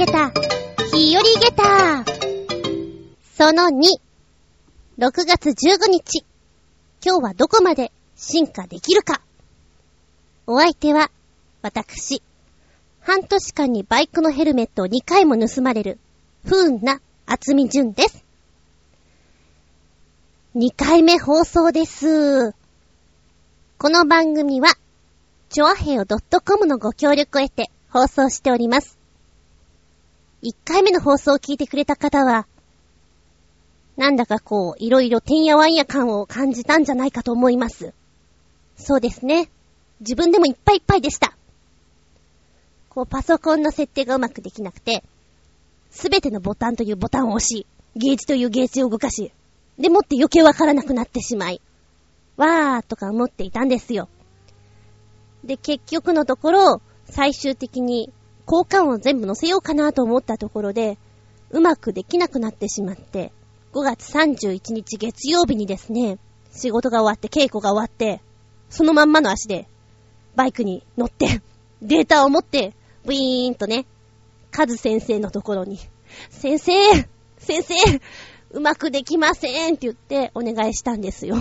げた、日和げた。その2、6月15日。今日はどこまで進化できるか。お相手は、私。半年間にバイクのヘルメットを2回も盗まれる、不運な厚み純です。2回目放送です。この番組は、ちょあへよ .com のご協力を得て放送しております。1回目の放送を聞いてくれた方は、なんだかこう、いろいろてんやわんや感を感じたんじゃないかと思います。そうですね。自分でもいっぱいいっぱいでした。こう、パソコンの設定がうまくできなくて、すべてのボタンというボタンを押し、ゲージというゲージを動かし、でもって余計わからなくなってしまい、わーとか思っていたんですよ。で、結局のところ、最終的に交換を全部載せようかなと思ったところで、うまくできなくなってしまって、5月31日月曜日にですね、仕事が終わって稽古が終わって、そのまんまの足で、バイクに乗って、データを持って、ブイーンとね、カズ先生のところに、先生先生うまくできませんって言ってお願いしたんですよ。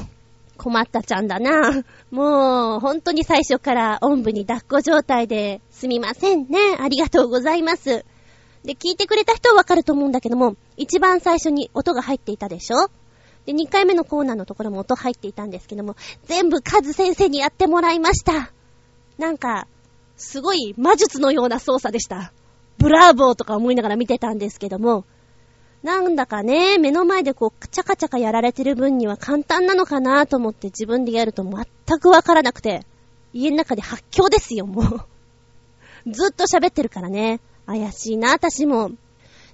困ったちゃんだな。もう、本当に最初からおんぶに抱っこ状態ですみませんね。ありがとうございます。で、聞いてくれた人はわかると思うんだけども、一番最初に音が入っていたでしょ？で、2回目のコーナーのところも音入っていたんですけども、全部カズ先生にやってもらいました。なんか、すごい魔術のような操作でした。ブラーボーとか思いながら見てたんですけども、なんだかね、目の前でこう、チャカチャカやられてる分には簡単なのかなと思って自分でやると全くわからなくて、家の中で発狂ですよ、もう。ずっと喋ってるからね。怪しいな、私も。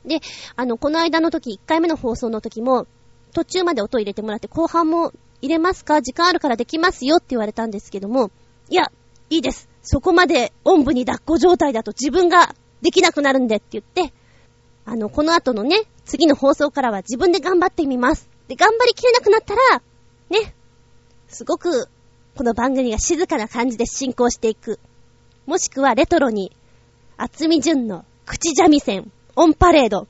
で、あの、この間の時、1回目の放送の時も、途中まで音入れてもらって、後半も入れますか？時間あるからできますよって言われたんですけども、いや、いいです。そこまで、おんぶに抱っこ状態だと自分ができなくなるんでって言って、あの、この後のね、次の放送からは自分で頑張ってみます。で、頑張りきれなくなったら、ね、すごく、この番組が静かな感じで進行していく。もしくはレトロに、厚み純の口三味線、オンパレード。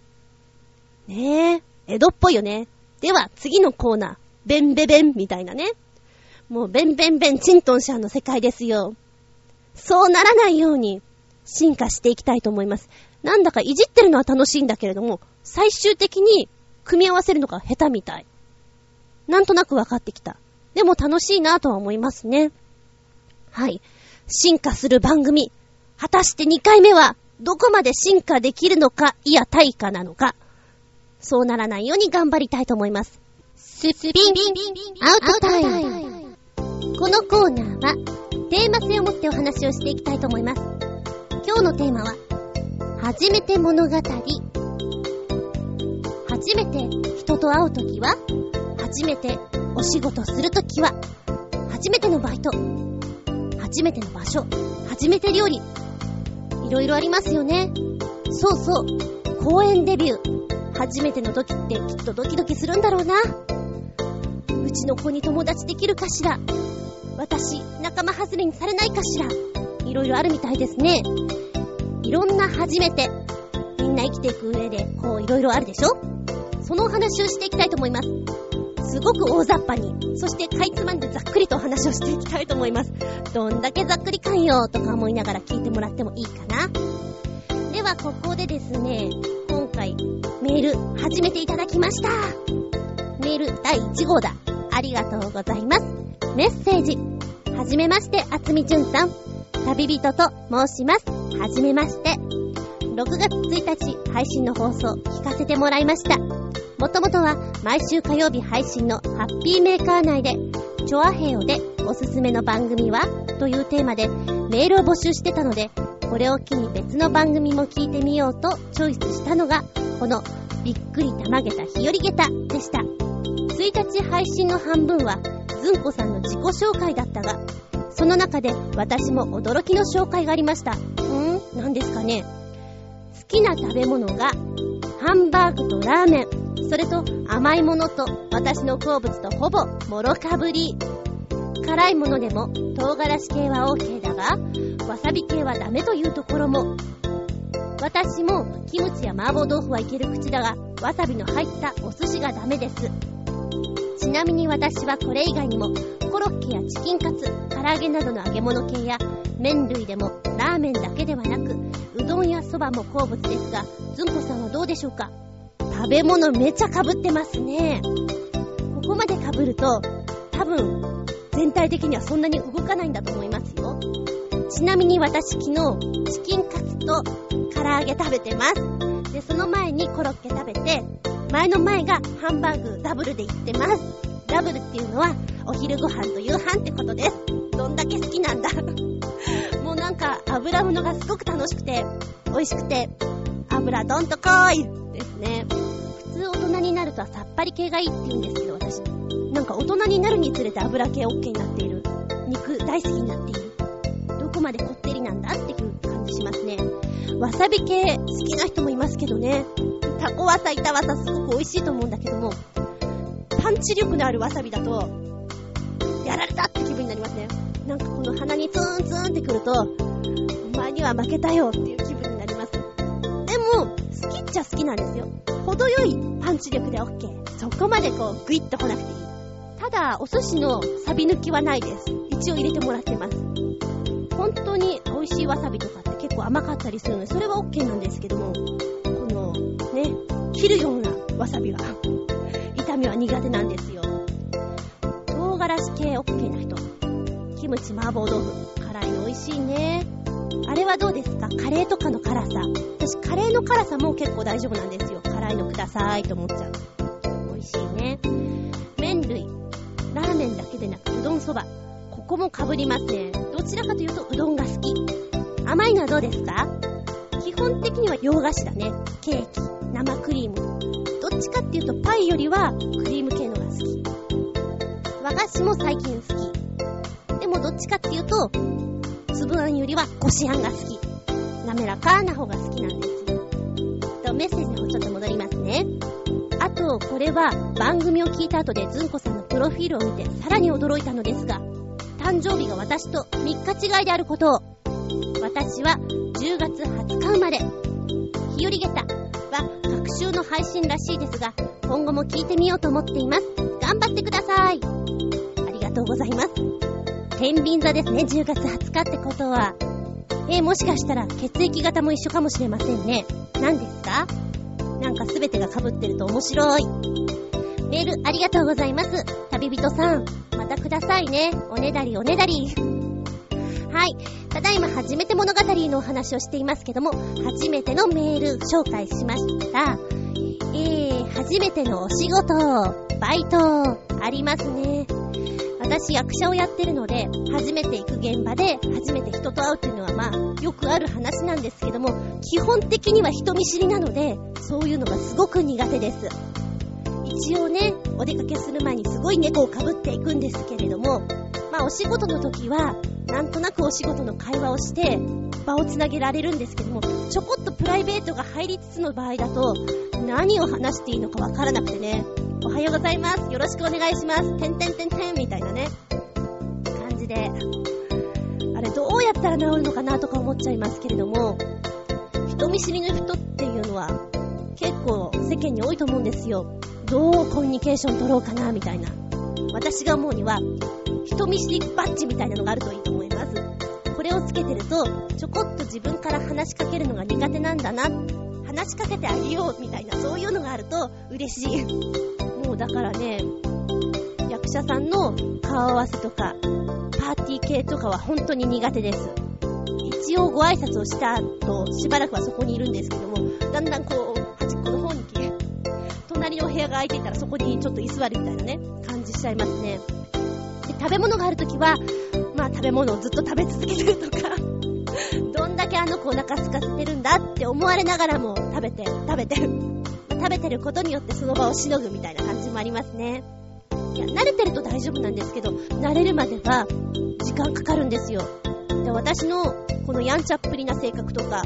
ねえ、江戸っぽいよね。では、次のコーナー、ベンベベンみたいなね。もう、ベンベンベンチントンシャンの世界ですよ。そうならないように、進化していきたいと思います。なんだかいじってるのは楽しいんだけれども、最終的に組み合わせるのが下手みたい。なんとなく分かってきた。でも楽しいなとは思いますね。はい。進化する番組。果たして2回目は、どこまで進化できるのか、いや、対価なのか。そうならないように頑張りたいと思います。スピン、アウトタイム。このコーナーは、テーマ性を持ってお話をしていきたいと思います。今日のテーマは、初めて物語。初めて人と会うときは初めてお仕事するときは初めてのバイト。初めての場所。初めて料理。いろいろありますよね。そうそう。公演デビュー。初めての時ってきっとドキドキするんだろうな。うちの子に友達できるかしら。私、仲間外れにされないかしら。いろいろあるみたいですね。いろんな初めて、みんな生きていく上で、こう、いろいろあるでしょ？そのお話をしていきたいと思います。すごく大雑把に、そしてかいつまんでざっくりとお話をしていきたいと思います。どんだけざっくりかんよとか思いながら聞いてもらってもいいかな。では、ここでですね、今回、メール、始めていただきました。メール第1号だ。ありがとうございます。メッセージ。はじめまして、あつみじゅんさん。旅人と申します。はじめまして。6月1日配信の放送聞かせてもらいました。もともとは毎週火曜日配信のハッピーメーカー内で、チョアヘヨでおすすめの番組はというテーマでメールを募集してたので、これを機に別の番組も聞いてみようとチョイスしたのが、このびっくりたまげた日和げたでした。1日配信の半分は、ずんこさんの自己紹介だったが、その中で私も驚きの紹介がありました。ん？何ですかね？好きな食べ物がハンバーグとラーメン、それと甘いものと私の好物とほぼもろかぶり。辛いものでも唐辛子系は OK だが、わさび系はダメというところも。私もキムチや麻婆豆腐はいける口だが、わさびの入ったお寿司がダメです。ちなみに私はこれ以外にも、コロッケやチキンカツ、唐揚げなどの揚げ物系や、麺類でもラーメンだけではなく、うどんやそばも好物ですが、ずんこさんはどうでしょうか？食べ物めちゃ被ってますね。ここまで被ると、多分、全体的にはそんなに動かないんだと思いますよ。ちなみに私昨日、チキンカツと唐揚げ食べてます。で、その前にコロッケ食べて、前の前がハンバーグダブルで行ってます。ダブルっていうのは、お昼ご飯と夕飯ってことです。どんだけ好きなんだもうなんか、油物がすごく楽しくて、美味しくて、油どんとこーいですね。普通大人になるとはさっぱり系がいいって言うんですけど、私。なんか大人になるにつれて油系 OK になっている。肉大好きになっている。どこまでこってりなんだっていう感じしますね。わさび系好きな人もいますけどね。タコわさ、板わさすごく美味しいと思うんだけども、パンチ力のあるわさびだと、やられたって気分になりますね。なんかこの鼻にツーンツーンってくると、お前には負けたよっていう気分になります。でも、好きっちゃ好きなんですよ。程よいパンチ力で OK。そこまでこう、グイッと来なくていい。ただ、お寿司のサビ抜きはないです。一応入れてもらってます。本当に美味しいわさびとかって結構甘かったりするので、それは OK なんですけども、この、ね、切るようなわさびは、痛みは苦手なんですよ。辛子系 OK な人。キムチ麻婆豆腐。辛いの美味しいね。あれはどうですか？カレーとかの辛さ。私、カレーの辛さも結構大丈夫なんですよ。辛いのくださいと思っちゃう。美味しいね。麺類。ラーメンだけでなく、うどんそば。ここも被りますね。どちらかというと、うどんが好き。甘いのはどうですか？基本的には洋菓子だね。ケーキ、生クリーム。どっちかっていうと、パイよりはクリーム系のが好き。和菓子も最近好き。でもどっちかっていうと、粒あんよりはこしあんが好き。滑らかな方が好きなんです。と、メッセージの方ちょっと戻りますね。あと、これは番組を聞いた後でずんこさんのプロフィールを見てさらに驚いたのですが、誕生日が私と3日違いであることを。私は10月20日生まれ。日和下駄は各週の配信らしいですが、今後も聞いてみようと思っています。ございます。天秤座ですね、10月20日ってことは。えー、もしかしたら血液型も一緒かもしれませんね。何ですか？なんか全てが被ってると面白い。メールありがとうございます。旅人さん、またくださいね。おねだりおねだり。はい。ただいま初めて物語のお話をしていますけども、初めてのメール紹介しました。えー、初めてのお仕事、バイト、ありますね。私役者をやってるので、初めて行く現場で、初めて人と会うっていうのはまあ、よくある話なんですけども、基本的には人見知りなので、そういうのがすごく苦手です。一応ね、お出かけする前にすごい猫をかぶっていくんですけれども、まあお仕事の時は、なんとなくお仕事の会話をして、場をつなげられるんですけども、ちょこっとプライベートが入りつつの場合だと、何を話していいのかわからなくてね、おはようございます。よろしくお願いします。てんてんてんてんみたいなね、感じで。あれ、どうやったら治るのかなとか思っちゃいますけれども、人見知りの人っていうのは、結構世間に多いと思うんですよ。どうコミュニケーション取ろうかな、みたいな。私が思うには、人見知りバッジみたいなのがあるといいと思います。これをつけてると、ちょこっと自分から話しかけるのが苦手なんだな、話しかけてあげよう、みたいな、そういうのがあると嬉しい。だからね、役者さんの顔合わせとか、パーティー系とかは本当に苦手です。一応ご挨拶をした後、しばらくはそこにいるんですけども、だんだんこう、端っこの方に来て、隣のお部屋が空いていたらそこにちょっと居座るみたいなね、感じしちゃいますね。で、食べ物があるときは、まあ食べ物をずっと食べ続けてるとか、どんだけあの子お腹空かせてるんだって思われながらも食べて、食べて、食べてることによってその場をしのぐみたいなもありますね。いや、慣れてると大丈夫なんですけど、慣れるまでは時間かかるんですよ。で私のこのやんちゃっぷりな性格とか、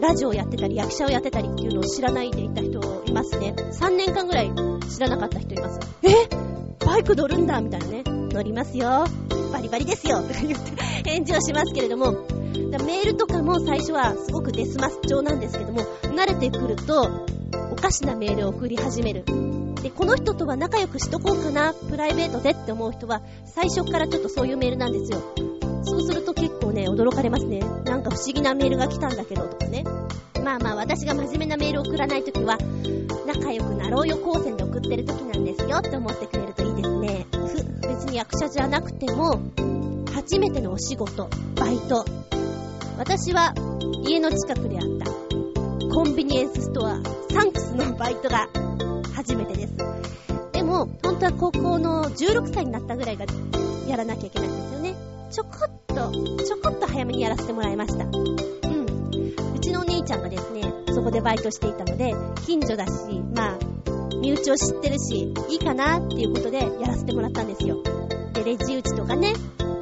ラジオをやってたり、役者をやってたりっていうのを知らないでいた人いますね。3年間ぐらい知らなかった人います。え？バイク乗るんだみたいなね。乗りますよ。バリバリですよとか言って返事をしますけれども、だメールとかも最初はすごくデスマス調なんですけども、慣れてくると、おかしなメールを送り始める。で、この人とは仲良くしとこうかな、プライベートでって思う人は、最初からちょっとそういうメールなんですよ。そうすると結構ね、驚かれますね。なんか不思議なメールが来たんだけど、とかね。まあまあ、私が真面目なメールを送らないときは、仲良くなろうよ光線で送ってるときなんですよって思ってくれるといいですね。ふ、別に役者じゃなくても、初めてのお仕事、バイト。私は家の近くであったコンビニエンスストア、サンクスのバイトが初めてです。でも、本当は高校の16歳になったぐらいがやらなきゃいけないんですよね。ちょこっと、ちょこっと早めにやらせてもらいました。うん。うちのお姉ちゃんがですね、そこでバイトしていたので、近所だし、まあ、身内を知ってるし、いいかなっていうことでやらせてもらったんですよ。で、レジ打ちとかね、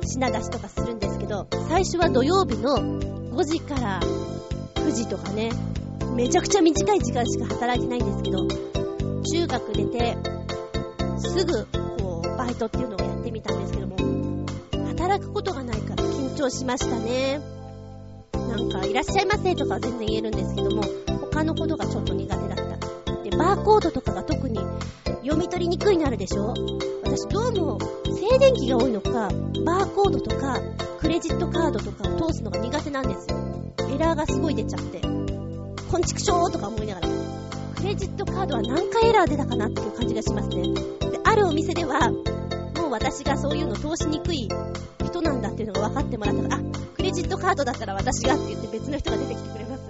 品出しとかするんですけど、最初は土曜日の5時から9時とかね、めちゃくちゃ短い時間しか働いてないんですけど、中学出て、すぐ、こう、バイトっていうのをやってみたんですけども、働くことがないから緊張しましたね。なんか、いらっしゃいませとかは全然言えるんですけども、他のことがちょっと苦手だった。で、バーコードとかが特に読み取りにくいなるでしょ私どうも静電気が多いのか、バーコードとかクレジットカードとかを通すのが苦手なんですよ。エラーがすごい出ちゃって。こんちくしょーとか思いながら。クレジットカードは何回エラー出たかなっていう感じがしますね。で、あるお店では、もう私がそういうの通しにくい人なんだっていうのが分かってもらったら、あ、クレジットカードだったら私がって言って別の人が出てきてくれます。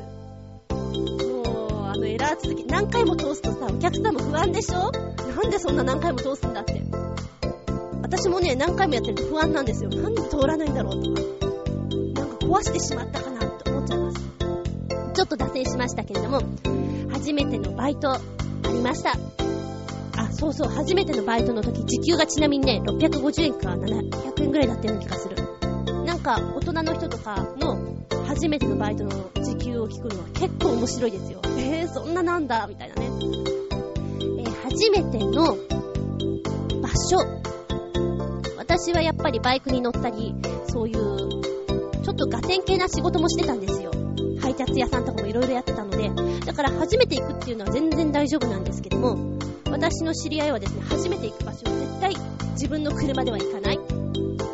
もう、あのエラー続き、何回も通すとさ、お客さんも不安でしょ？なんでそんな何回も通すんだって。私もね、何回もやってると不安なんですよ。なんで通らないんだろうとか。なんか壊してしまったかなって思っちゃいます。ちょっと脱線しましたけれども、初めてのバイト、ありました。あ、そうそう、初めてのバイトの時、時給がちなみにね、650円か700円ぐらいだったような気がする。なんか、大人の人とかの初めてのバイトの時給を聞くのは結構面白いですよ。えー、そんななんだ、みたいなね。えー、初めての場所。私はやっぱりバイクに乗ったり、そういう、ちょっとガテン系な仕事もしてたんですよ。配達屋さんとかも色々やってたので、だから初めて行くっていうのは全然大丈夫なんですけども、私の知り合いはですね、初めて行く場所は絶対自分の車では行かない。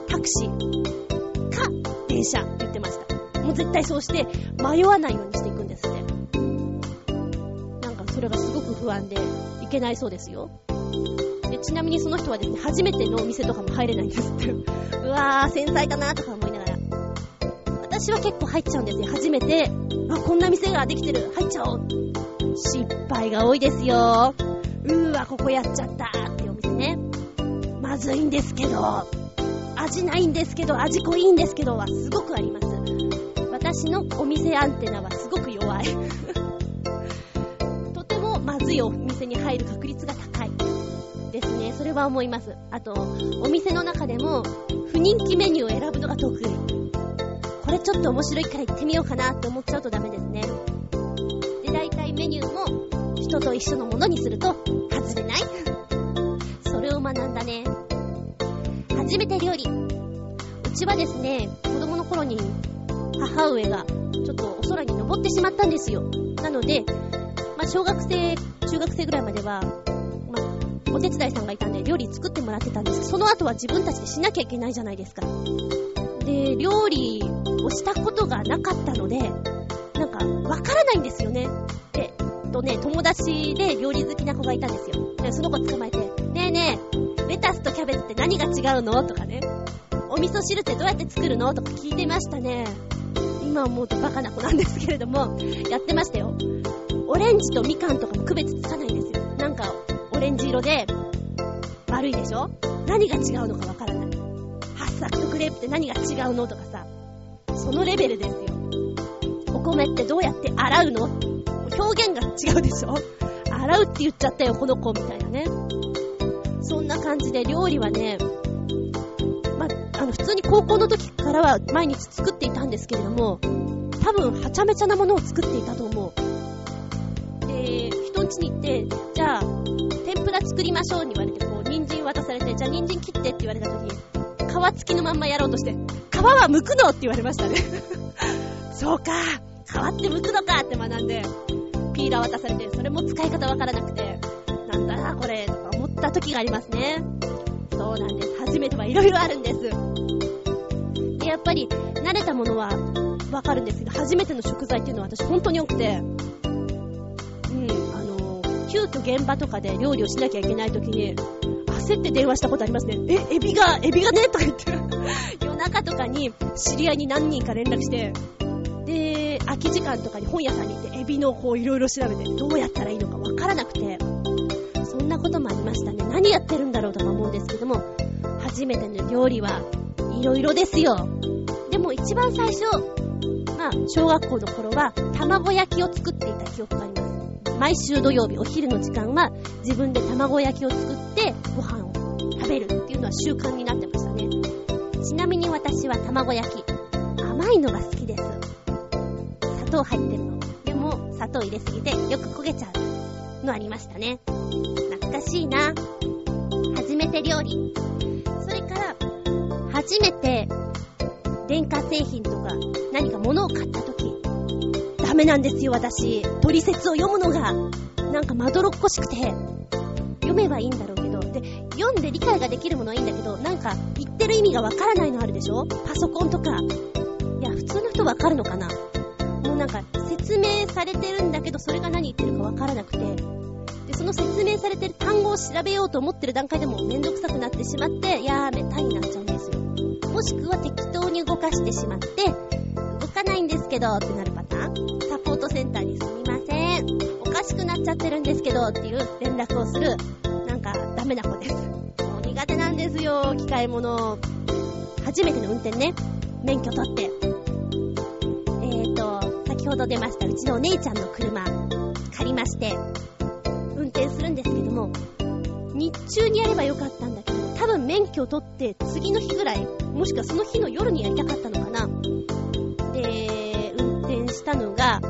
タクシーか電車って言ってました。もう絶対そうして迷わないようにしていくんですね。なんかそれがすごく不安で行けないそうですよ。でちなみにその人はですね、初めてのお店とかも入れないんですって。うわー、繊細だなとか思い。私は結構入っちゃうんですよ。初めて、あ、こんな店ができてる。入っちゃおう。失敗が多いですよ。うーわ、ここやっちゃったっていうお店ね。まずいんですけど、味ないんですけど、味濃いんですけどはすごくあります。私のお店アンテナはすごく弱い。とてもまずいお店に入る確率が高い。ですね。それは思います。あと、お店の中でも不人気メニューを選ぶのが得意。これちょっと面白いから行ってみようかなって思っちゃうとダメですね。で、大体メニューも人と一緒のものにすると、外れない？それを学んだね。初めて料理。うちはですね、子供の頃に母上がちょっとお空に登ってしまったんですよ。なので、まあ、小学生、中学生ぐらいまでは、まあ、お手伝いさんがいたんで料理作ってもらってたんです、その後は自分たちでしなきゃいけないじゃないですか。で、料理をしたことがなかったので、なんか、わからないんですよね。でとね、友達で料理好きな子がいたんですよ。で、その子捕まえて、ねえねえ、レタスとキャベツって何が違うの？とかね。お味噌汁ってどうやって作るの？とか聞いてましたね。今思うとバカな子なんですけれども、やってましたよ。オレンジとみかんとかも区別つかないんですよ。なんか、オレンジ色で、悪いでしょ？何が違うのかわからない。ハッサクとクレープって何が違うのとかさ、そのレベルですよ。お米ってどうやって洗うの？表現が違うでしょ？洗うって言っちゃったよ、この子、みたいなね。そんな感じで料理はね、まあの、普通に高校の時からは毎日作っていたんですけれども、多分、はちゃめちゃなものを作っていたと思う。で、人ん家に行って、じゃあ、天ぷら作りましょうに言われて、こう、人参渡されて、じゃあ人参切ってって言われた時に、皮付きのまんまやろうとして、皮は剥くの？って言われましたね そうか変わって剥くのかって学んで、ピーラー渡されて、それも使い方わからなくて、なんだな、これ、とか思った時がありますね。そうなんです。初めてはいろいろあるんです。で、やっぱり、慣れたものはわかるんですけど、初めての食材っていうのは私本当に多くて、うん、あの、急遽現場とかで料理をしなきゃいけない時に、焦って電話したことありますね。え、エビが、エビがね？とか言って、夜中とかに知り合いに何人か連絡して、で、空き時間とかに本屋さんに行ってエビのこういろいろ調べてどうやったらいいのかわからなくて、そんなこともありましたね。何やってるんだろうとか思うんですけども、初めての料理はいろいろですよ。でも一番最初、まあ、小学校の頃は卵焼きを作っていた記憶があります。毎週土曜日お昼の時間は自分で卵焼きを作ってご飯を食べるっていうのは習慣になってましたね。ちなみに私は卵焼き、甘いのが好きです。砂糖入ってるの。でも砂糖入れすぎてよく焦げちゃうのありましたね。懐かしいな。初めて料理。それから、初めて電化製品とか何か物を買った時、ダメなんですよ、私。取説を読むのが、なんかまどろっこしくて、読めばいいんだろうけど、で、読んで理解ができるものはいいんだけど、なんか言ってる意味がわからないのあるでしょ？パソコンとか。いや、普通の人わかるのかな？もうなんか説明されてるんだけど、それが何言ってるかわからなくて、で、その説明されてる単語を調べようと思ってる段階でもめんどくさくなってしまって、やめたになっちゃうんですよ。もしくは適当に動かしてしまって、動かないんですけどってなるサポートセンターにすみません。おかしくなっちゃってるんですけどっていう連絡をする、なんかダメな子です。もう苦手なんですよ、機械物。初めての運転ね、免許取って。えーと、先ほど出ましたうちのお姉ちゃんの車、借りまして、運転するんですけども、日中にやればよかったんだけど、多分免許取って次の日ぐらい、もしくはその日の夜にやりたかったのかな。したのが、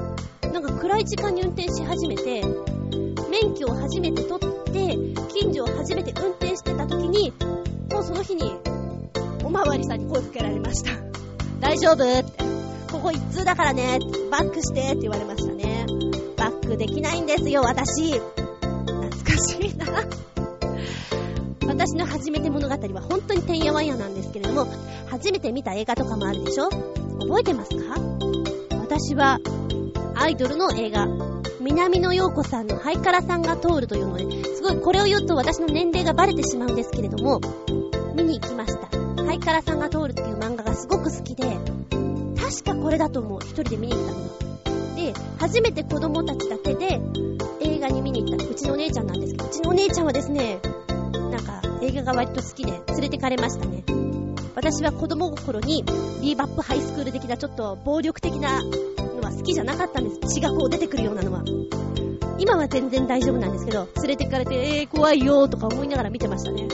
なんか暗い時間に運転し始めて、免許を初めて取って、近所を初めて運転してた時に、もうその日に、おまわりさんに声かけられました。大丈夫？って。ここ一通だからね、バックしてって言われましたね。バックできないんですよ、私。懐かしいな。私の初めて物語は本当にてんやわんやなんですけれども、初めて見た映画とかもあるでしょ？覚えてますか？私は、アイドルの映画、南野陽子さんのハイカラさんが通るというので、すごいこれを言うと私の年齢がバレてしまうんですけれども、見に行きました。ハイカラさんが通るっていう漫画がすごく好きで、確かこれだと思う。一人で見に行ったの。で、初めて子供たちだけで映画に見に行ったうちのお姉ちゃんなんですけど、うちのお姉ちゃんはですね、なんか映画が割と好きで連れてかれましたね。私は子供心にビーバップハイスクール的なちょっと暴力的なのは好きじゃなかったんです。血がこう出てくるようなのは。今は全然大丈夫なんですけど、連れてかれて、えー、怖いよーとか思いながら見てましたね。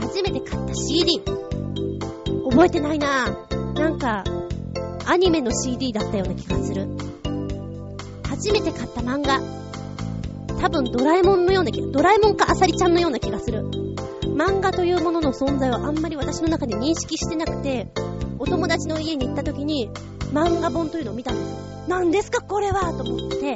初めて買った CD。覚えてないなぁ。なんか、アニメの CD だったような気がする。初めて買った漫画。多分ドラえもんのような気が、ドラえもんかアサリちゃんのような気がする。漫画というものの存在はあんまり私の中で認識してなくて、お友達の家に行った時に、漫画本というのを見たんですよ。何ですかこれはと思って、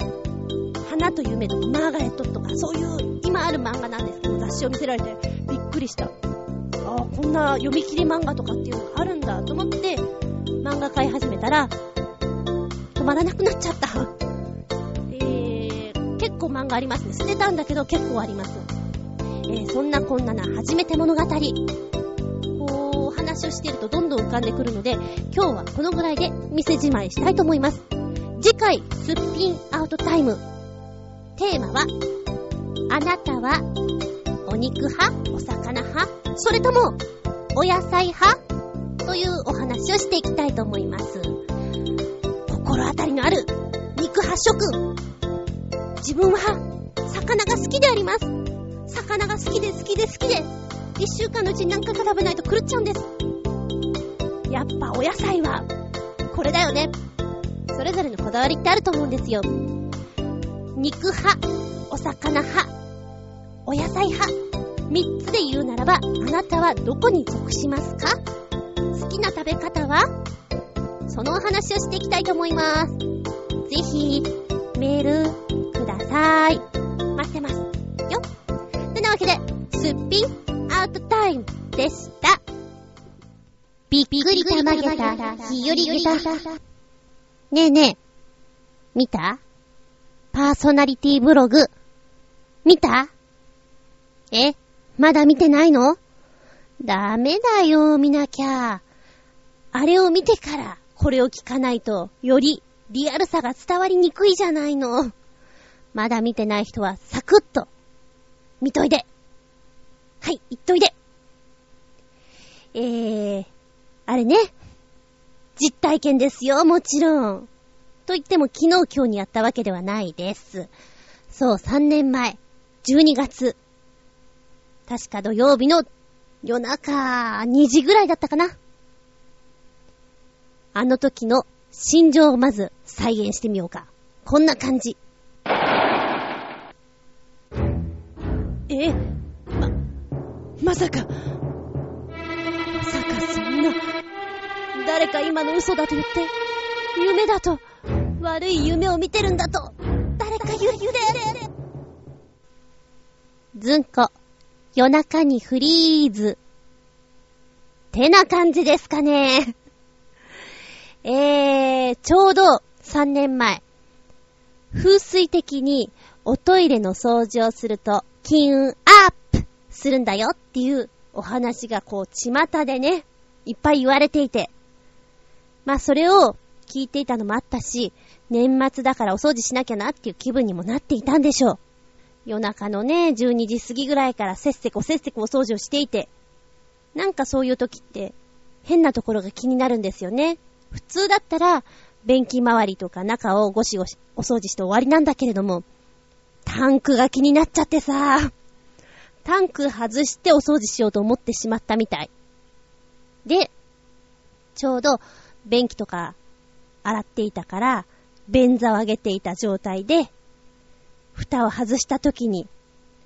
花と夢とかマーガレットとか、そういう今ある漫画なんですけど、雑誌を見せられてびっくりした。ああ、こんな読み切り漫画とかっていうのがあるんだと思って、漫画買い始めたら、止まらなくなっちゃった。えー、結構漫画ありますね。捨てたんだけど結構あります。えー、そんなこんなな初めて物語。こう、話をしてるとどんどん浮かんでくるので、今日はこのぐらいで店じまいしたいと思います。次回、すっぴんアウトタイム。テーマは、あなたは、お肉派？お魚派？それとも、お野菜派？というお話をしていきたいと思います。心当たりのある、肉派諸君。自分は、魚が好きであります。魚が好きで好きで好きで、一週間のうちに何回か食べないと狂っちゃうんです。やっぱお野菜は、これだよね。それぞれのこだわりってあると思うんですよ。肉派、お魚派、お野菜派。三つで言うならば、あなたはどこに属しますか？好きな食べ方は？そのお話をしていきたいと思います。ぜひ、メール、ください。待ってます。よっ。てなわけで、すっぴんアウトタイムでした。びっくりたまげた、ひよりげた。ねえねえ、見た？パーソナリティブログ。見た？えまだ見てないの？ダメだよ、見なきゃ。あれを見てから、これを聞かないと、よりリアルさが伝わりにくいじゃないの。まだ見てない人は、サクッと、見といで。はい、言っといで。えー、あれね。実体験ですよ、もちろん。と言っても昨日今日にやったわけではないです。そう、3年前、12月。確か土曜日の夜中2時ぐらいだったかな。あの時の心情をまず再現してみようか。こんな感じ。まさか、まさかそんな、誰か今の嘘だと言って、夢だと、悪い夢を見てるんだと、誰か言う、言うで、ずんこ、夜中にフリーズ。てな感じですかね。えー、ちょうど3年前、風水的におトイレの掃除をすると金運アップ。するんだよっていうお話がこう、巷でね、いっぱい言われていて。まあそれを聞いていたのもあったし、年末だからお掃除しなきゃなっていう気分にもなっていたんでしょう。夜中のね、12時過ぎぐらいからせっせこせっせこお掃除をしていて、なんかそういう時って変なところが気になるんですよね。普通だったら、便器周りとか中をゴシゴシお掃除して終わりなんだけれども、タンクが気になっちゃってさ、タンク外してお掃除しようと思ってしまったみたい。で、ちょうど便器とか洗っていたから、便座を上げていた状態で、蓋を外した時に、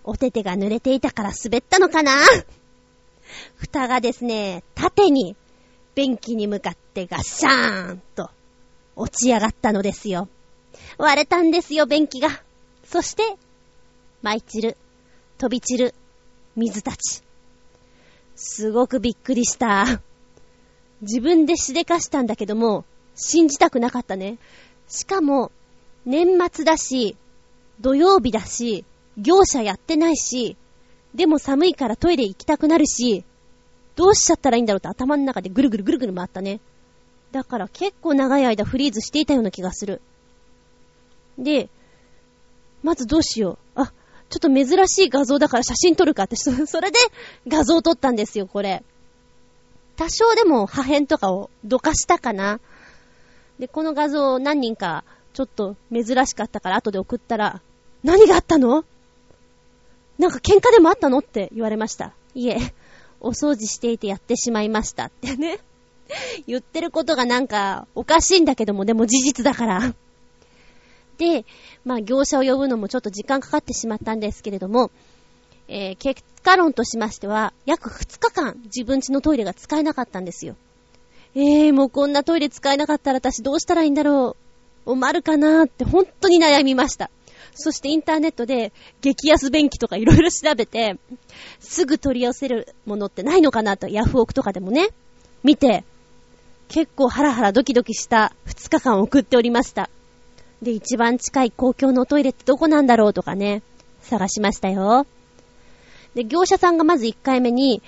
お手手が濡れていたから滑ったのかな？蓋がですね、縦に、便器に向かってガッシャーンと、落ち上がったのですよ。割れたんですよ、便器が。そして、舞い散る、飛び散る、水たち。すごくびっくりした。自分でしでかしたんだけども、信じたくなかったね。しかも、年末だし、土曜日だし、業者やってないし、でも寒いからトイレ行きたくなるし、どうしちゃったらいいんだろうって頭の中でぐるぐるぐるぐる回ったね。だから結構長い間フリーズしていたような気がする。で、まずどうしよう。ちょっと珍しい画像だから写真撮るかって、そ れで画像撮ったんですよ、これ。多少でも破片とかをどかしたかな。で、この画像何人かちょっと珍しかったから後で送ったら、何があったの？なんか喧嘩でもあったのって言われました。いえ、お掃除していてやってしまいましたってね。言ってることがなんかおかしいんだけども、でも事実だから。で、まあ業者を呼ぶのもちょっと時間かかってしまったんですけれども、えー、結果論としましては、約2日間自分家のトイレが使えなかったんですよ。えー、もうこんなトイレ使えなかったら私どうしたらいいんだろう。おまるかなって本当に悩みました。そしてインターネットで激安便器とかいろいろ調べて、すぐ取り寄せるものってないのかなと、ヤフオクとかでもね、見て、結構ハラハラドキドキした2日間送っておりました。で、一番近い公共のトイレってどこなんだろうとかね、探しましたよ。で、業者さんがまず1回目に、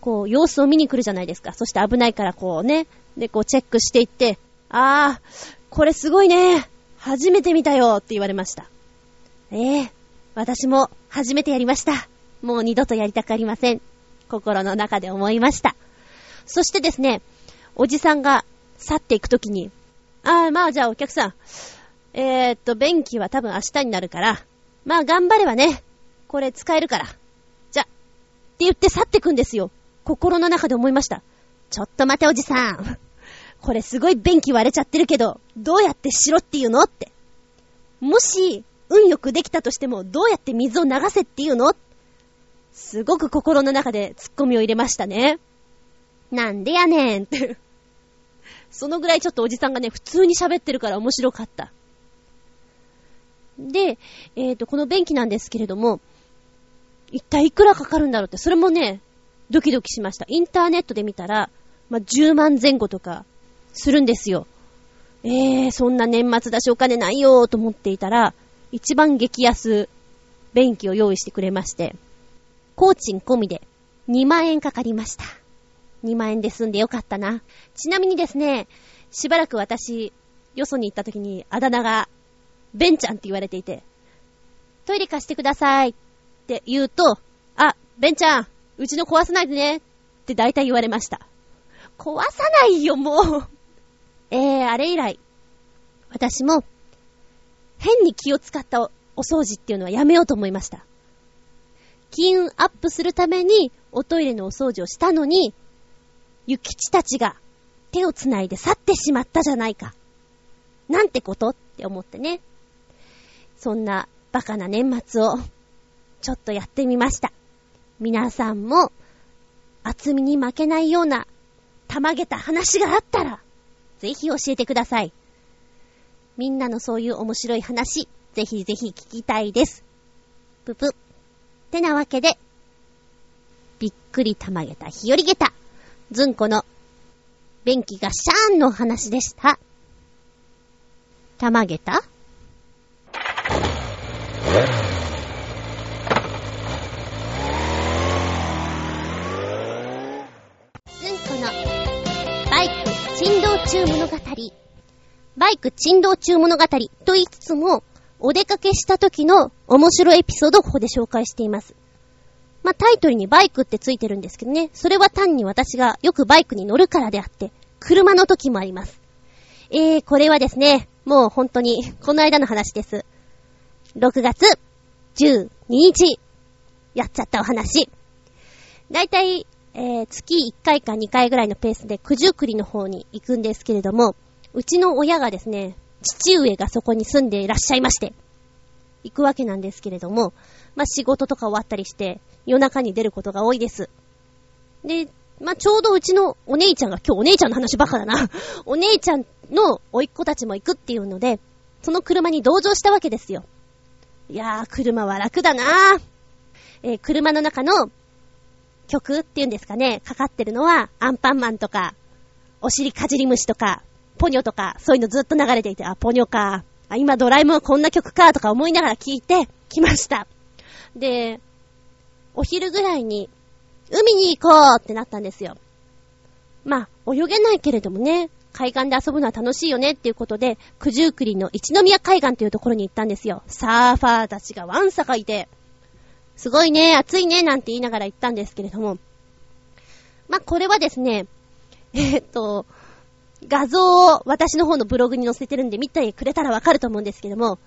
こう、様子を見に来るじゃないですか。そして危ないからこうね、で、こうチェックしていって、あー、これすごいね。初めて見たよって言われました。ええー、私も初めてやりました。もう二度とやりたくありません。心の中で思いました。そしてですね、おじさんが去っていくときに、あー、まあじゃあお客さん、えー、っと、便器は多分明日になるから、まあ頑張ればね、これ使えるから。じゃ、って言って去ってくんですよ。心の中で思いました。ちょっと待ておじさん。これすごい便器割れちゃってるけど、どうやってしろっていうのって。もし、運よくできたとしても、どうやって水を流せっていうの？すごく心の中でツッコミを入れましたね。なんでやねんって。そのぐらいちょっとおじさんがね、普通に喋ってるから面白かった。で、えっ、ー、と、この便器なんですけれども、一体いくらかかるんだろうって、それもね、ドキドキしました。インターネットで見たら、まあ、10万前後とか、するんですよ。えー、そんな年末だしお金ないよーと思っていたら、一番激安、便器を用意してくれまして、工賃込みで2万円かかりました。2万円で済んでよかったな。ちなみにですね、しばらく私、よそに行った時にあだ名が、ベンちゃんって言われていて、トイレ貸してくださいって言うと、あ、ベンちゃん、うちの壊さないでねって大体言われました。壊さないよ、もう。えー、あれ以来、私も、変に気を使ったお掃除っていうのはやめようと思いました。金運アップするためにおトイレのお掃除をしたのに、ゆきちたちが手をつないで去ってしまったじゃないか。なんてこと？って思ってね。そんなバカな年末をちょっとやってみました。皆さんも厚みに負けないようなたまげた話があったら、ぜひ教えてください。みんなのそういう面白い話、ぜひぜひ聞きたいです。ぷぷ。ってなわけで、びっくりたまげた日和げた、ずんこの、便器がシャーンの話でした。たまげたずんこの、バイク振動中物語。バイク振動中物語と言いつつも、お出かけした時の面白いエピソードをここで紹介しています。まあ、タイトルにバイクってついてるんですけどね、それは単に私がよくバイクに乗るからであって、車の時もあります。えー、これはですね、もう本当に、この間の話です。6月12日、やっちゃったお話。だいたい、えー、月1回か2回ぐらいのペースで九十九里の方に行くんですけれども、うちの親がですね、父上がそこに住んでいらっしゃいまして、行くわけなんですけれども、まあ、仕事とか終わったりして、夜中に出ることが多いです。で、まあ、ちょうどうちのお姉ちゃんが、今日お姉ちゃんの話ばっかだな。お姉ちゃんの甥っ子たちも行くっていうので、その車に同乗したわけですよ。いやー、車は楽だなー。えー、車の中の曲っていうんですかね、かかってるのは、アンパンマンとか、お尻かじり虫とか、ポニョとか、そういうのずっと流れていて、あ、ポニョか。あ、今ドラえもんこんな曲か、とか思いながら聴いてきました。で、お昼ぐらいに、海に行こうってなったんですよ。まあ、泳げないけれどもね、海岸で遊ぶのは楽しいよねっていうことで、九十九里の一宮海岸というところに行ったんですよ。サーファーたちがワンサかいて、すごいね、暑いね、なんて言いながら行ったんですけれども、まあ、これはですね、えー、っと、画像を私の方のブログに載せてるんで見てくれたらわかると思うんですけども、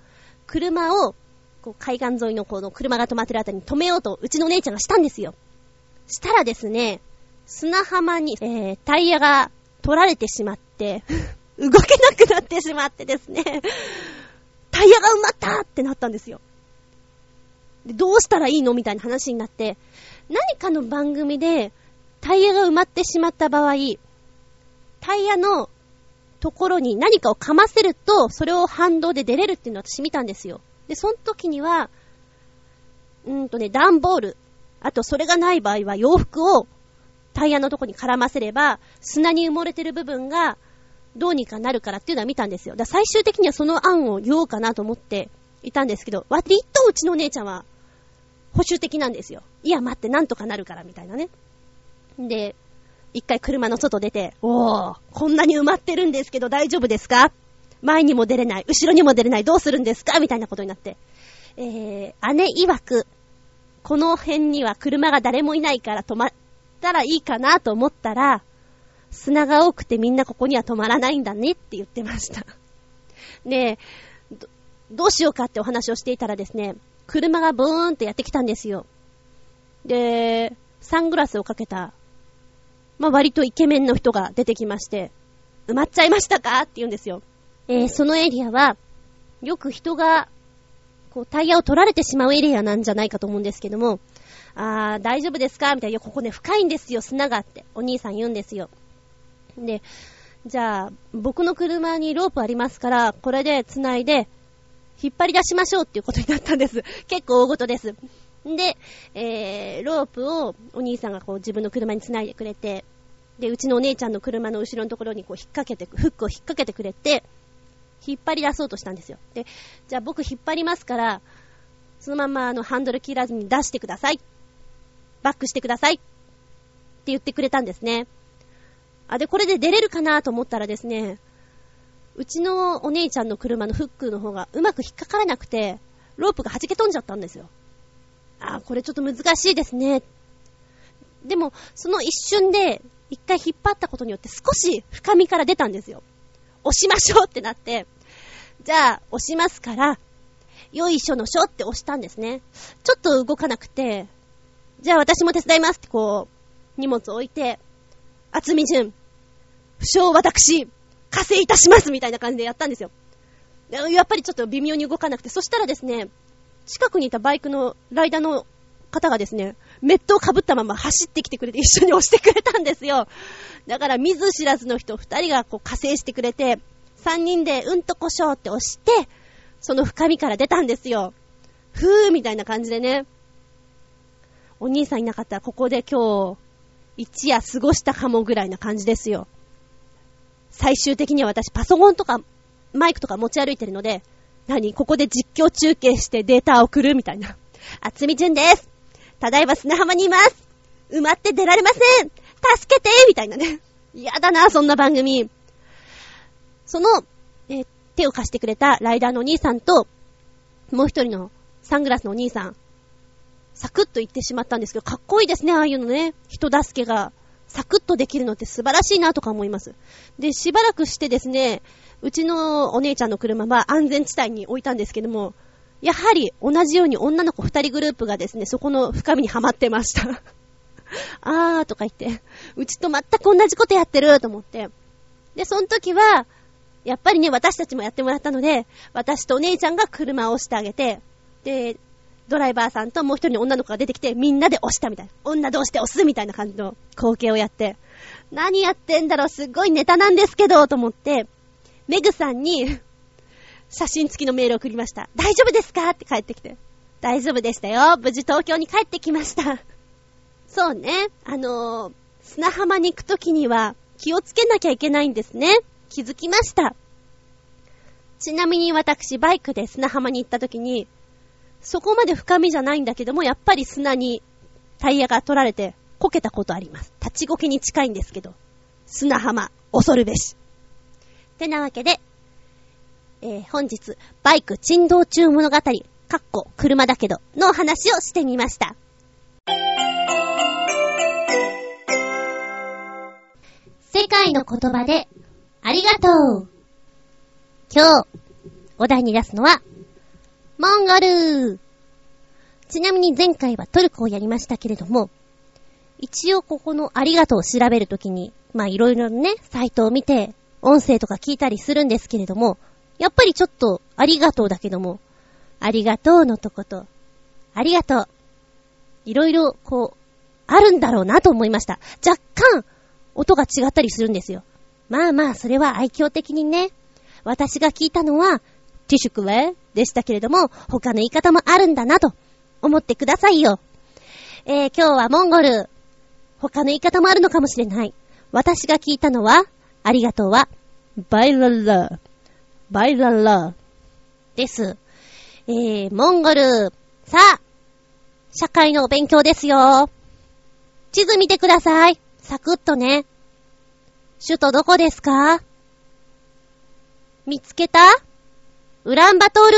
車を、こう海岸沿いのこの車が止まってるあたりに止めようと、うちの姉ちゃんがしたんですよ。したらですね、砂浜に、えー、タイヤが取られてしまって 動けなくなってしまってですね タイヤが埋まったってなったんですよ。で、どうしたらいいのみたいな話になって、何かの番組でタイヤが埋まってしまった場合、タイヤのところに何かをかませると、それを反動で出れるっていうのを私見たんですよ。で、その時には、うんとね、段ボール。あと、それがない場合は洋服をタイヤのとこに絡ませれば、砂に埋もれてる部分がどうにかなるからっていうのは見たんですよ。だ最終的にはその案を言おうかなと思っていたんですけど、割とうちの姉ちゃんは保守的なんですよ。いや、待って、なんとかなるからみたいなね。で、一回車の外出て、おー、こんなに埋まってるんですけど大丈夫ですか？前にも出れない、後ろにも出れない、どうするんですか？みたいなことになって。えー、姉曰く、この辺には車が誰もいないから止またらいいかなと思ったら、砂が多くてみんなここには止まらないんだねって言ってました。で、どうしようかってお話をしていたらですね、車がブーンってやってきたんですよ。で、サングラスをかけたまあ、割とイケメンの人が出てきまして、埋まっちゃいましたかって言うんですよ。えー、そのエリアは、よく人が、こう、タイヤを取られてしまうエリアなんじゃないかと思うんですけども、あー、大丈夫ですか？みたいな、いや、ここね、深いんですよ、砂がって、お兄さん言うんですよ。で、じゃあ、僕の車にロープありますから、これで繋いで、引っ張り出しましょうっていうことになったんです。結構大事です。で、えー、ロープをお兄さんがこう自分の車に繋いでくれて、で、うちのお姉ちゃんの車の後ろのところにこう引っ掛けて、フックを引っ掛けてくれて、引っ張り出そうとしたんですよ。で、じゃあ僕引っ張りますから、そのままあのハンドル切らずに出してください。バックしてください。って言ってくれたんですね。あ、で、これで出れるかなと思ったらですね、うちのお姉ちゃんの車のフックの方がうまく引っかからなくて、ロープが弾け飛んじゃったんですよ。あ、これちょっと難しいですね。でも、その一瞬で、一回引っ張ったことによって少し深みから出たんですよ。押しましょうってなって、じゃあ、押しますから、よいしょのしょって押したんですね。ちょっと動かなくて、じゃあ私も手伝いますってこう、荷物置いて、厚み順、不詳私、加勢いたしますみたいな感じでやったんですよ。やっぱりちょっと微妙に動かなくて、そしたらですね、近くにいたバイクのライダーの方がですね、メットを被ったまま走ってきてくれて一緒に押してくれたんですよ。だから見ず知らずの人二人がこう加勢してくれて、三人でうんとこしょうって押して、その深みから出たんですよ。ふーみたいな感じでね。お兄さんいなかったらここで今日、一夜過ごしたかもぐらいな感じですよ。最終的には私パソコンとかマイクとか持ち歩いてるので、何ここで実況中継してデータ送るみたいな。あつみじゅんです。ただいま砂浜にいます。埋まって出られません。助けてみたいなね。嫌だな、そんな番組。その、え手を貸してくれたライダーのお兄さんと、もう一人のサングラスのお兄さん、サクッと言ってしまったんですけど、かっこいいですね、ああいうのね。人助けが、サクッとできるのって素晴らしいなとか思います。で、しばらくしてですね、うちのお姉ちゃんの車は安全地帯に置いたんですけども、やはり同じように女の子二人グループがですね、そこの深みにはまってました。あーとか言って、うちと全く同じことやってると思って。で、その時は、やっぱりね、私たちもやってもらったので、私とお姉ちゃんが車を押してあげて、で、ドライバーさんともう一人の女の子が出てきて、みんなで押したみたいな。女同士で押すみたいな感じの光景をやって、何やってんだろう、すっごいネタなんですけど、と思って、メグさんに写真付きのメールを送りました。大丈夫ですか？って帰ってきて。大丈夫でしたよ。無事東京に帰ってきました。そうね。あのー、砂浜に行くときには気をつけなきゃいけないんですね。気づきました。ちなみに私、バイクで砂浜に行ったときに、そこまで深みじゃないんだけども、やっぱり砂にタイヤが取られてこけたことあります。立ちこけに近いんですけど、砂浜、恐るべし。てなわけで、えー、本日、バイク珍道中物語、かっこ車だけど、の話をしてみました。世界の言葉で、ありがとう今日、お題に出すのは、モンゴルーちなみに前回はトルコをやりましたけれども、一応ここのありがとうを調べるときに、まあいろいろね、サイトを見て、音声とか聞いたりするんですけれども、やっぱりちょっとありがとうだけども、ありがとうのとこと、ありがとう。いろいろこう、あるんだろうなと思いました。若干、音が違ったりするんですよ。まあまあ、それは愛嬌的にね。私が聞いたのは、ティシュクレでしたけれども、他の言い方もあるんだなと思ってくださいよ。えー、今日はモンゴル。他の言い方もあるのかもしれない。私が聞いたのは、ありがとうは、バイララ、バイララ、です。えー、モンゴル。さあ、社会のお勉強ですよ。地図見てください。サクッとね。首都どこですか？見つけた？ウランバトル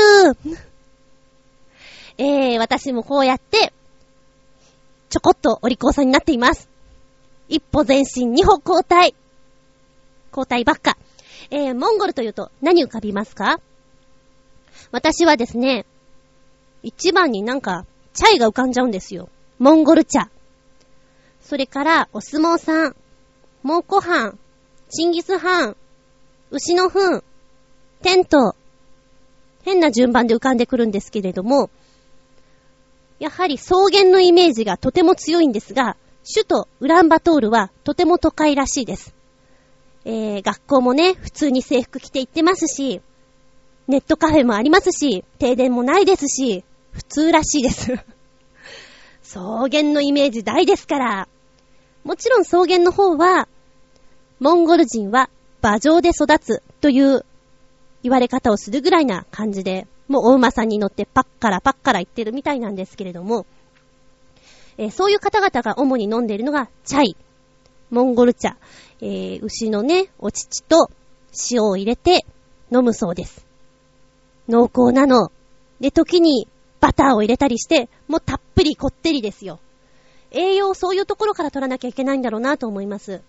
えー、私もこうやって、ちょこっとお利口さんになっています。一歩前進、二歩交代。交代ばっか。えー、モンゴルというと何浮かびますか？私はですね、一番になんか、チャイが浮かんじゃうんですよ。モンゴル茶。それから、お相撲さん、蒙古藩、チンギスハン、牛の糞、テント、変な順番で浮かんでくるんですけれども、やはり草原のイメージがとても強いんですが、首都ウランバトールはとても都会らしいです。えー、学校もね、普通に制服着て行ってますし、ネットカフェもありますし、停電もないですし、普通らしいです 草原のイメージ大ですから。もちろん草原の方は、モンゴル人は馬上で育つという言われ方をするぐらいな感じで、もうお馬さんに乗ってパッカラパッカラ言ってるみたいなんですけれども、えー、そういう方々が主に飲んでいるのがチャイ、モンゴル茶、えー、牛のね、お乳と塩を入れて飲むそうです。濃厚なの。で、時にバターを入れたりして、もうたっぷりこってりですよ。栄養をそういうところから取らなきゃいけないんだろうなと思います。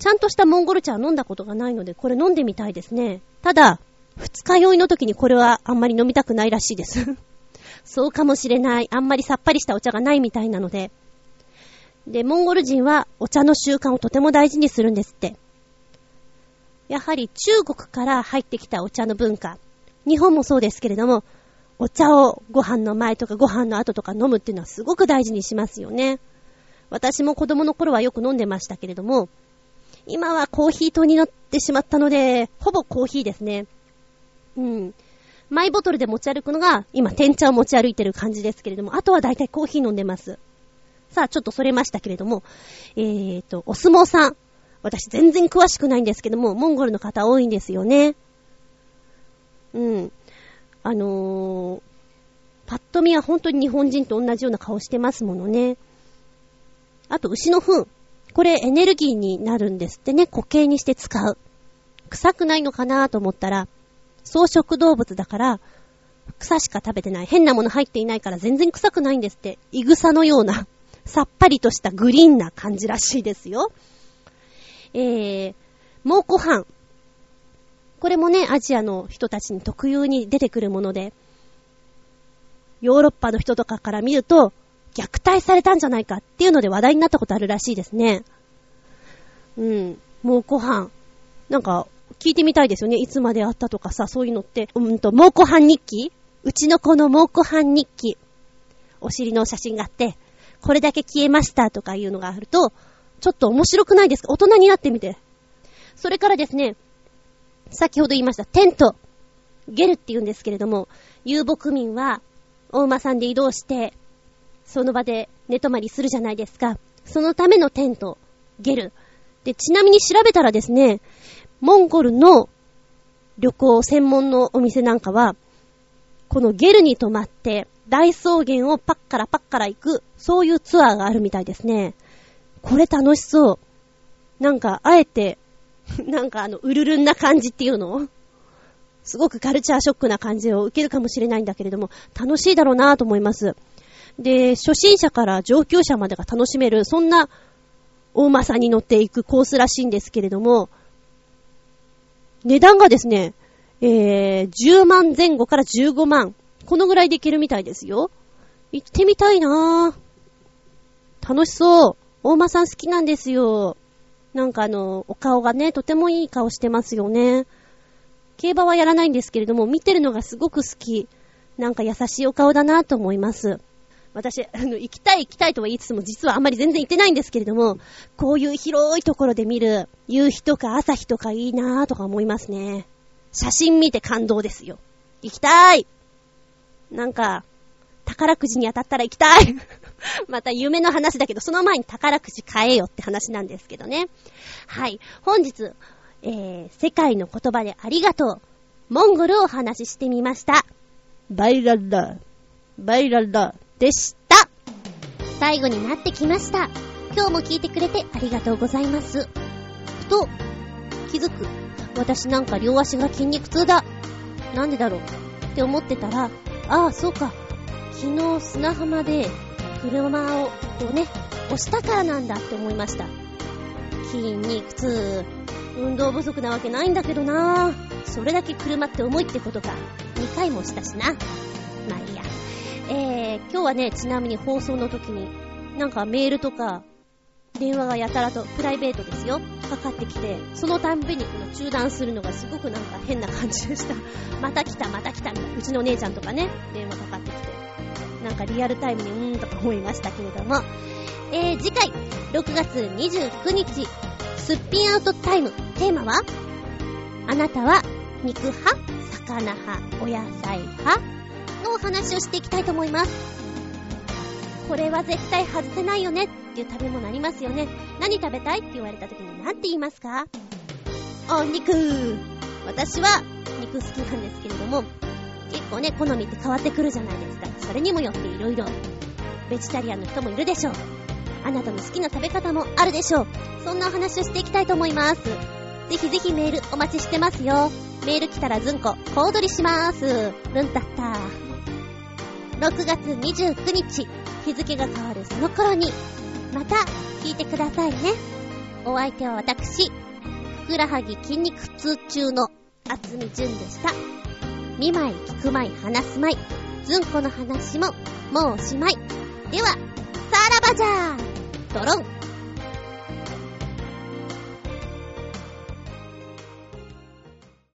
ちゃんとしたモンゴル茶は飲んだことがないので、これ飲んでみたいですね。ただ、二日酔いの時にこれはあんまり飲みたくないらしいです。そうかもしれない。あんまりさっぱりしたお茶がないみたいなので。で、モンゴル人はお茶の習慣をとても大事にするんですって。やはり中国から入ってきたお茶の文化。日本もそうですけれども、お茶をご飯の前とかご飯の後とか飲むっていうのはすごく大事にしますよね。私も子供の頃はよく飲んでましたけれども、今はコーヒー糖になってしまったので、ほぼコーヒーですね。うん。マイボトルで持ち歩くのが、今、天茶を持ち歩いてる感じですけれども、あとはだいたいコーヒー飲んでます。さあ、ちょっとそれましたけれども、えーと、お相撲さん。私全然詳しくないんですけども、モンゴルの方多いんですよね。うん。あのー、パッと見は本当に日本人と同じような顔してますものね。あと、牛の糞。これエネルギーになるんですってね、固形にして使う。臭くないのかなと思ったら、草食動物だから、草しか食べてない。変なもの入っていないから全然臭くないんですって。イグサのような、さっぱりとしたグリーンな感じらしいですよ。えー、蒙古飯。これもね、アジアの人たちに特有に出てくるもので、ヨーロッパの人とかから見ると、虐待されたんじゃないかっていうので話題になったことあるらしいですね。うん。蒙古飯。なんか、聞いてみたいですよね。いつまであったとかさ、そういうのって。うんと、蒙古飯日記うちの子の蒙古飯日記。お尻の写真があって、これだけ消えましたとかいうのがあると、ちょっと面白くないですか？大人になってみて。それからですね、先ほど言いました、テント。ゲルって言うんですけれども、遊牧民は、お馬さんで移動して、その場で寝泊まりするじゃないですか。そのためのテント、ゲル。で、ちなみに調べたらですね、モンゴルの旅行専門のお店なんかは、このゲルに泊まって、大草原をパッカラパッカラ行く、そういうツアーがあるみたいですね。これ楽しそう。なんか、あえて、なんかあの、うるるんな感じっていうの？すごくカルチャーショックな感じを受けるかもしれないんだけれども、楽しいだろうなぁと思います。で、初心者から上級者までが楽しめる、そんな大馬さんに乗っていくコースらしいんですけれども、値段がですね、えー、10万前後から15万。このぐらいでいけるみたいですよ。行ってみたいなぁ。楽しそう。大馬さん好きなんですよ。なんかあの、お顔がね、とてもいい顔してますよね。競馬はやらないんですけれども、見てるのがすごく好き。なんか優しいお顔だなぁと思います。私、あの、行きたい行きたいとは言いつつも、実はあんまり全然行ってないんですけれども、こういう広いところで見る夕日とか朝日とかいいなぁとか思いますね。写真見て感動ですよ。行きたいなんか、宝くじに当たったら行きたい また夢の話だけど、その前に宝くじ買えよって話なんですけどね。はい。本日、えー、世界の言葉でありがとう。モンゴルをお話ししてみました。バイラルダ、バイラルダ、でした。最後になってきました。今日も聞いてくれてありがとうございます。ふと、気づく。私なんか両足が筋肉痛だ。なんでだろうって思ってたら、ああ、そうか。昨日砂浜で車を、こうね、押したからなんだって思いました。筋肉痛。運動不足なわけないんだけどなそれだけ車って重いってことか。2回もしたしな。まあいいや。えー、今日はね、ちなみに放送の時に、なんかメールとか、電話がやたらと、プライベートですよ、かかってきて、そのたんびにこの中断するのがすごくなんか変な感じでした。また来た、また来た、みたいなうちの姉ちゃんとかね、電話かかってきて、なんかリアルタイムにうーんとか思いましたけれども、えー、次回、6月29日、すっぴんアウトタイム。テーマはあなたは肉派魚派お野菜派のお話をしていきたいと思います。これは絶対外せないよねっていう食べ物ありますよね。何食べたいって言われた時に何て言いますか？お肉私は肉好きなんですけれども、結構ね、好みって変わってくるじゃないですか。それにもよって色々、ベジタリアンの人もいるでしょう。あなたの好きな食べ方もあるでしょう。そんなお話をしていきたいと思います。ぜひぜひメールお待ちしてますよ。メール来たらずんこ、小躍りしまーす。ルンタッタ6月29日、日付が変わるその頃に、また聞いてくださいね。お相手は私、ふくらはぎ筋肉痛中の厚み純でした。見舞い、聞く舞い、話す舞い。ずんこの話も、もうおしまい。では、さらばじゃードロン